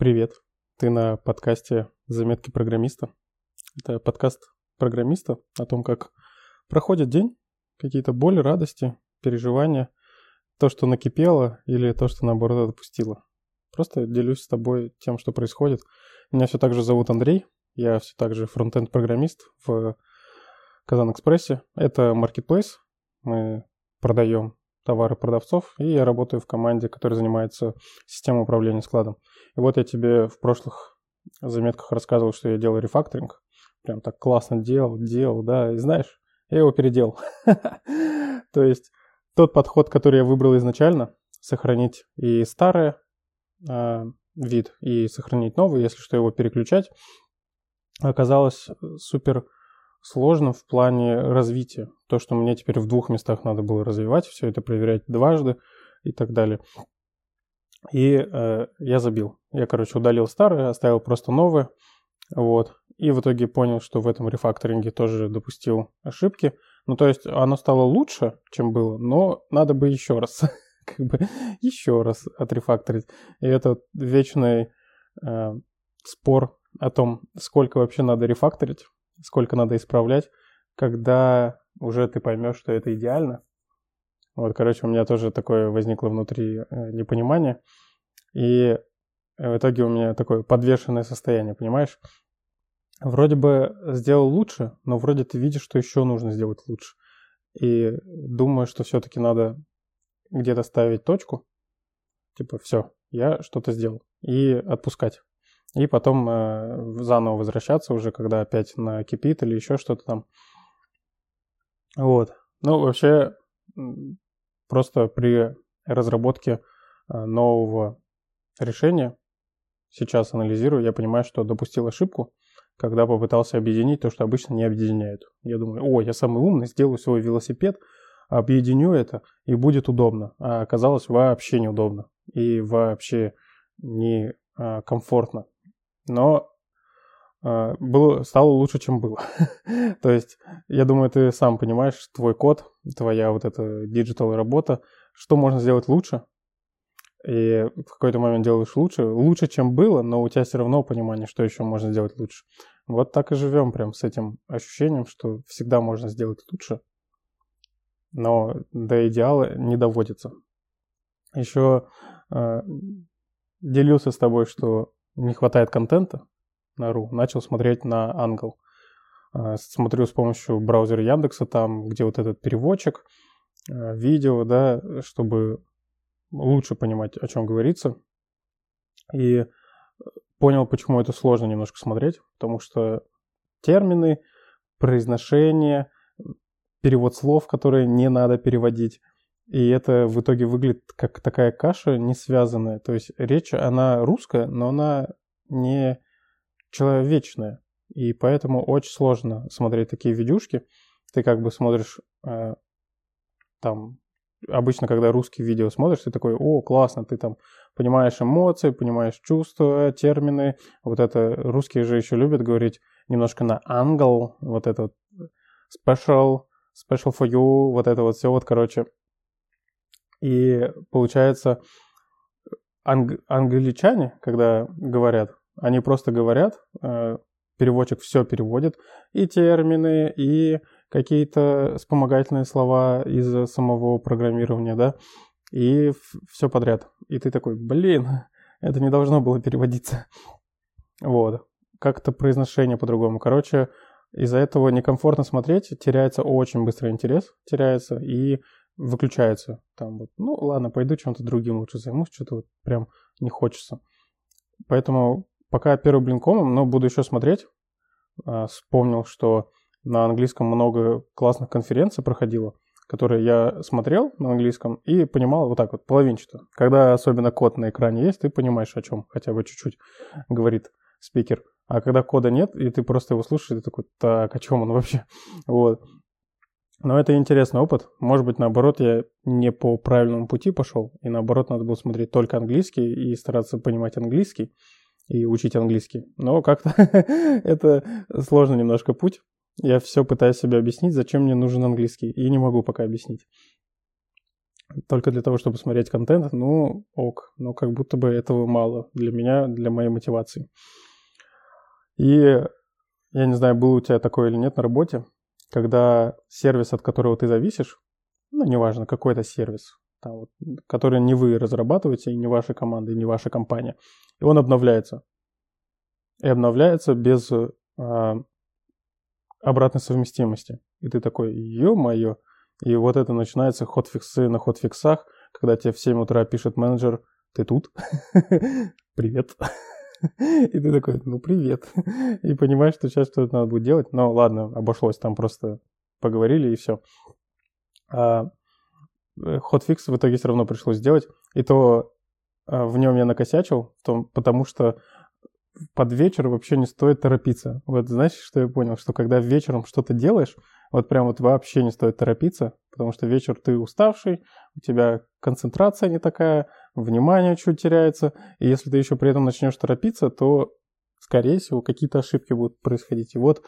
Привет, ты на подкасте «Заметки программиста». Это подкаст программиста о том, как проходит день, какие-то боли, радости, переживания, то, что накипело или то, что наоборот отпустило. Просто делюсь с тобой тем, что происходит. Меня все так же зовут Андрей, я все так же фронтенд-программист в Казан-Экспрессе. Это маркетплейс, мы продаем товары продавцов, и я работаю в команде, которая занимается системой управления складом. И вот я тебе в прошлых заметках рассказывал, что я делаю рефакторинг. Прям так классно делал, делал, да, и знаешь, я его переделал. То есть тот подход, который я выбрал изначально, сохранить и старый э, вид, и сохранить новый, если что, его переключать, оказалось супер сложно в плане развития. То, что мне теперь в двух местах надо было развивать, все это проверять дважды и так далее. И э, я забил. Я, короче, удалил старое, оставил просто новое. Вот. И в итоге понял, что в этом рефакторинге тоже допустил ошибки. Ну, то есть оно стало лучше, чем было, но надо бы еще раз, как бы еще раз отрефакторить. И это вечный э, спор о том, сколько вообще надо рефакторить, сколько надо исправлять, когда уже ты поймешь, что это идеально. Вот, короче, у меня тоже такое возникло внутри э, непонимание. И в итоге у меня такое подвешенное состояние, понимаешь? Вроде бы сделал лучше, но вроде ты видишь, что еще нужно сделать лучше. И думаю, что все-таки надо где-то ставить точку. Типа, все, я что-то сделал. И отпускать. И потом э, заново возвращаться уже, когда опять накипит или еще что-то там. Вот. Ну, вообще, просто при разработке э, нового решения, сейчас анализирую, я понимаю, что допустил ошибку, когда попытался объединить то, что обычно не объединяют. Я думаю, о, я самый умный, сделаю свой велосипед, объединю это, и будет удобно. А оказалось вообще неудобно и вообще не а, комфортно но э, было, стало лучше, чем было. То есть, я думаю, ты сам понимаешь, твой код, твоя вот эта digital работа, что можно сделать лучше, и в какой-то момент делаешь лучше, лучше, чем было, но у тебя все равно понимание, что еще можно сделать лучше. Вот так и живем прям с этим ощущением, что всегда можно сделать лучше, но до идеала не доводится. Еще э, делился с тобой, что не хватает контента на ру, начал смотреть на Англ. А, смотрю с помощью браузера Яндекса, там, где вот этот переводчик, а, видео, да, чтобы лучше понимать, о чем говорится. И понял, почему это сложно немножко смотреть, потому что термины, произношение, перевод слов, которые не надо переводить, и это в итоге выглядит как такая каша не связанная. То есть речь, она русская, но она не человечная. И поэтому очень сложно смотреть такие видюшки. Ты как бы смотришь э, там, обычно, когда русские видео смотришь, ты такой, о, классно, ты там понимаешь эмоции, понимаешь чувства, термины. Вот это русские же еще любят говорить немножко на англ, вот это вот special, special for you, вот это вот все вот, короче, и получается, анг- англичане, когда говорят, они просто говорят, э, переводчик все переводит, и термины, и какие-то вспомогательные слова из самого программирования, да, и все подряд. И ты такой, блин, это не должно было переводиться. Вот. Как-то произношение по-другому. Короче, из-за этого некомфортно смотреть, теряется очень быстро интерес, теряется, и выключается. Там вот, ну ладно, пойду чем-то другим лучше займусь, что-то вот прям не хочется. Поэтому пока первым блинкомом, но буду еще смотреть. А, вспомнил, что на английском много классных конференций проходило, которые я смотрел на английском и понимал вот так вот половинчато. Когда особенно код на экране есть, ты понимаешь, о чем хотя бы чуть-чуть говорит спикер. А когда кода нет, и ты просто его слушаешь, ты такой, так, о чем он вообще? Вот. Но это интересный опыт. Может быть, наоборот, я не по правильному пути пошел, и наоборот, надо было смотреть только английский и стараться понимать английский и учить английский. Но как-то это сложно немножко путь. Я все пытаюсь себе объяснить, зачем мне нужен английский, и не могу пока объяснить. только для того, чтобы смотреть контент, ну, ок, но как будто бы этого мало для меня, для моей мотивации. И я не знаю, было у тебя такое или нет на работе, когда сервис, от которого ты зависишь, ну, неважно, какой-то сервис, там, вот, который не вы разрабатываете, и не ваша команда, и не ваша компания, и он обновляется. И обновляется без э, обратной совместимости. И ты такой, ё-моё, и вот это начинается хотфиксы на хотфиксах, когда тебе в 7 утра пишет менеджер, ты тут? Привет. И ты такой, ну привет. И понимаешь, что сейчас что-то надо будет делать. Но ладно, обошлось, там просто поговорили и все. А хотфикс в итоге все равно пришлось сделать. И то а, в нем я накосячил, потому что под вечер вообще не стоит торопиться. Вот знаешь, что я понял? Что когда вечером что-то делаешь, вот прям вот вообще не стоит торопиться, потому что вечер ты уставший, у тебя концентрация не такая, внимание чуть теряется, и если ты еще при этом начнешь торопиться, то, скорее всего, какие-то ошибки будут происходить. И вот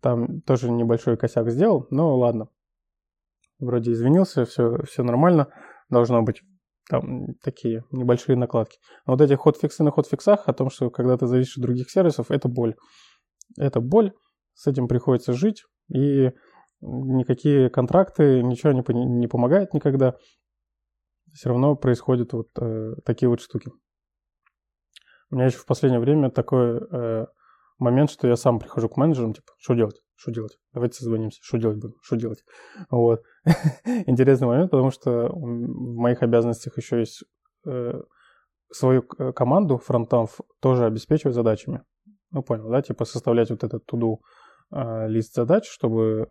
там тоже небольшой косяк сделал, но ладно. Вроде извинился, все, все нормально, должно быть там такие небольшие накладки. Но вот эти хотфиксы на хотфиксах о том, что когда ты зависишь от других сервисов, это боль. Это боль, с этим приходится жить, и никакие контракты, ничего не, не помогает никогда. Все равно происходят вот э, такие вот штуки. У меня еще в последнее время такой э, момент, что я сам прихожу к менеджерам, типа, что делать, что делать, давайте созвонимся, что делать будем, что делать. Вот. Интересный момент, потому что в моих обязанностях еще есть э, свою э, команду фронтов тоже обеспечивать задачами. Ну, понял, да, типа составлять вот этот туду э, лист задач, чтобы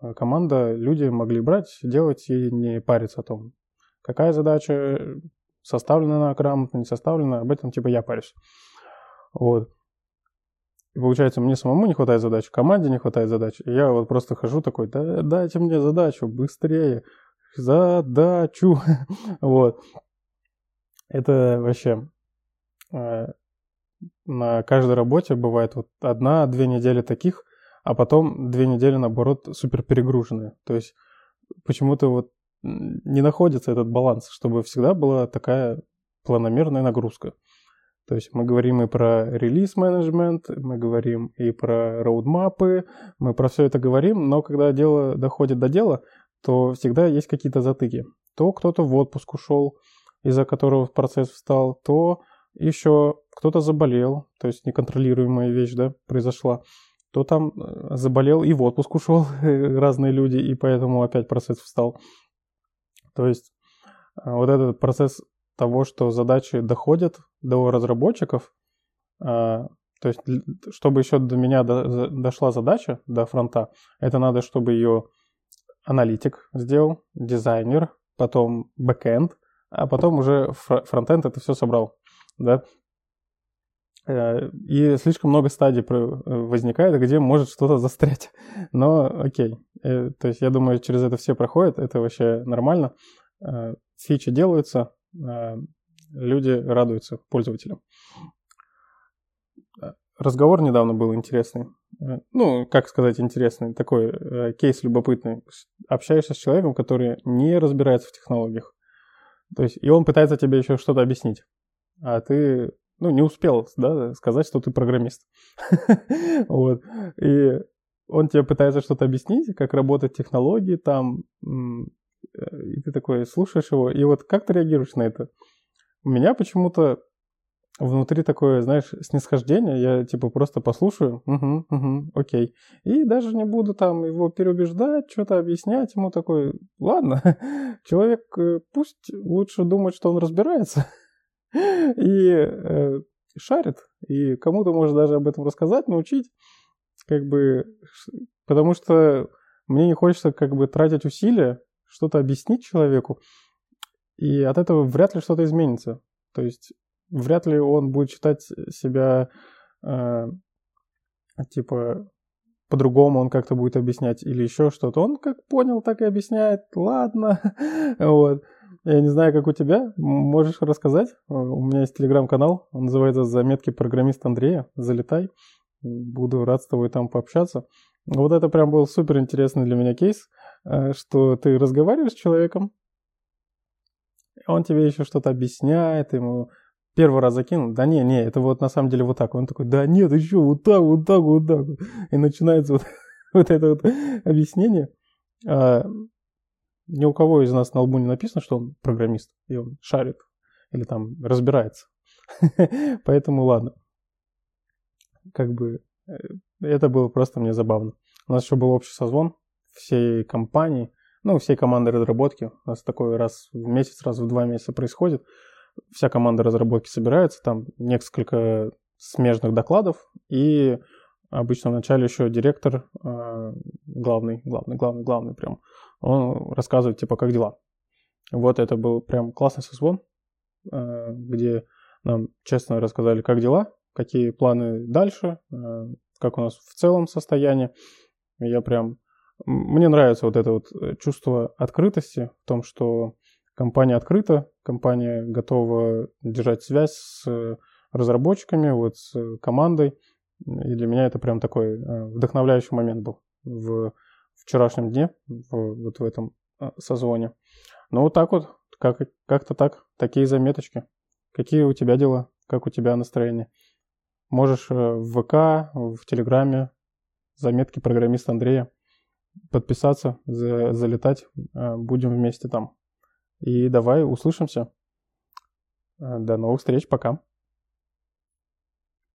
Э, команда, люди могли брать, делать и не париться о том, какая задача составлена она грамотно, не составлена, об этом типа я парюсь. Вот. И получается, мне самому не хватает задач, команде не хватает задач. И я вот просто хожу такой, да, дайте мне задачу, быстрее, задачу. вот. Это вообще э, на каждой работе бывает вот одна-две недели таких, а потом две недели, наоборот, супер перегруженные. То есть почему-то вот не находится этот баланс, чтобы всегда была такая планомерная нагрузка. То есть мы говорим и про релиз-менеджмент, мы говорим и про роудмапы, мы про все это говорим, но когда дело доходит до дела, то всегда есть какие-то затыки. То кто-то в отпуск ушел, из-за которого процесс встал, то еще кто-то заболел, то есть неконтролируемая вещь да, произошла то там э, заболел и в отпуск ушел разные люди, и поэтому опять процесс встал. То есть э, вот этот процесс того, что задачи доходят до разработчиков, э, то есть чтобы еще до меня дошла задача, до фронта, это надо, чтобы ее аналитик сделал, дизайнер, потом бэкэнд, а потом уже фронтенд это все собрал. Да? Э, и слишком много стадий возникает, где может что-то застрять. Но окей. Э, то есть я думаю, через это все проходят, это вообще нормально. Э, фичи делаются, люди радуются пользователям. Разговор недавно был интересный. Ну, как сказать, интересный. Такой кейс любопытный. Общаешься с человеком, который не разбирается в технологиях. То есть, и он пытается тебе еще что-то объяснить. А ты ну, не успел, да, сказать, что ты программист. Вот. И он тебе пытается что-то объяснить, как работают технологии там, и ты такой слушаешь его, и вот как ты реагируешь на это? У меня почему-то внутри такое, знаешь, снисхождение, я типа просто послушаю, угу, угу, окей, и даже не буду там его переубеждать, что-то объяснять, ему такой, ладно, человек э, пусть лучше думает, что он разбирается, и э, шарит, и кому-то может даже об этом рассказать, научить, как бы, потому что мне не хочется как бы тратить усилия, что-то объяснить человеку, и от этого вряд ли что-то изменится. То есть вряд ли он будет считать себя э, типа по-другому он как-то будет объяснять или еще что-то. Он как понял, так и объясняет. Ладно. вот. Я не знаю, как у тебя. Можешь рассказать? У меня есть телеграм-канал. Он называется «Заметки программиста Андрея». Залетай. Буду рад с тобой там пообщаться. Вот это прям был супер интересный для меня кейс, э, что ты разговариваешь с человеком, он тебе еще что-то объясняет, ему первый раз закинул, да не, не, это вот на самом деле вот так. Он такой, да нет, еще вот так, вот так, вот так. И начинается вот, вот это вот объяснение. Ни у кого из нас на лбу не написано, что он программист, и он шарит или там разбирается. Поэтому ладно. Как бы э, это было просто мне забавно. У нас еще был общий созвон всей компании, ну, всей команды разработки. У нас такой раз в месяц, раз в два месяца происходит. Вся команда разработки собирается, там несколько смежных докладов, и обычно вначале еще директор, э, главный, главный, главный, главный прям, он рассказывает, типа, как дела. Вот это был прям классный созвон, э, где нам честно рассказали, как дела, какие планы дальше, э, как у нас в целом состояние. Я прям... Мне нравится вот это вот чувство открытости в том, что компания открыта, компания готова держать связь с разработчиками, вот с командой. И для меня это прям такой вдохновляющий момент был в вчерашнем дне, в, вот в этом а, созвоне. Ну, вот так вот, как, как-то так, такие заметочки. Какие у тебя дела, как у тебя настроение? Можешь э, в ВК, в Телеграме, заметки программиста Андрея, подписаться, за, залетать, э, будем вместе там. И давай услышимся. Э, до новых встреч, пока.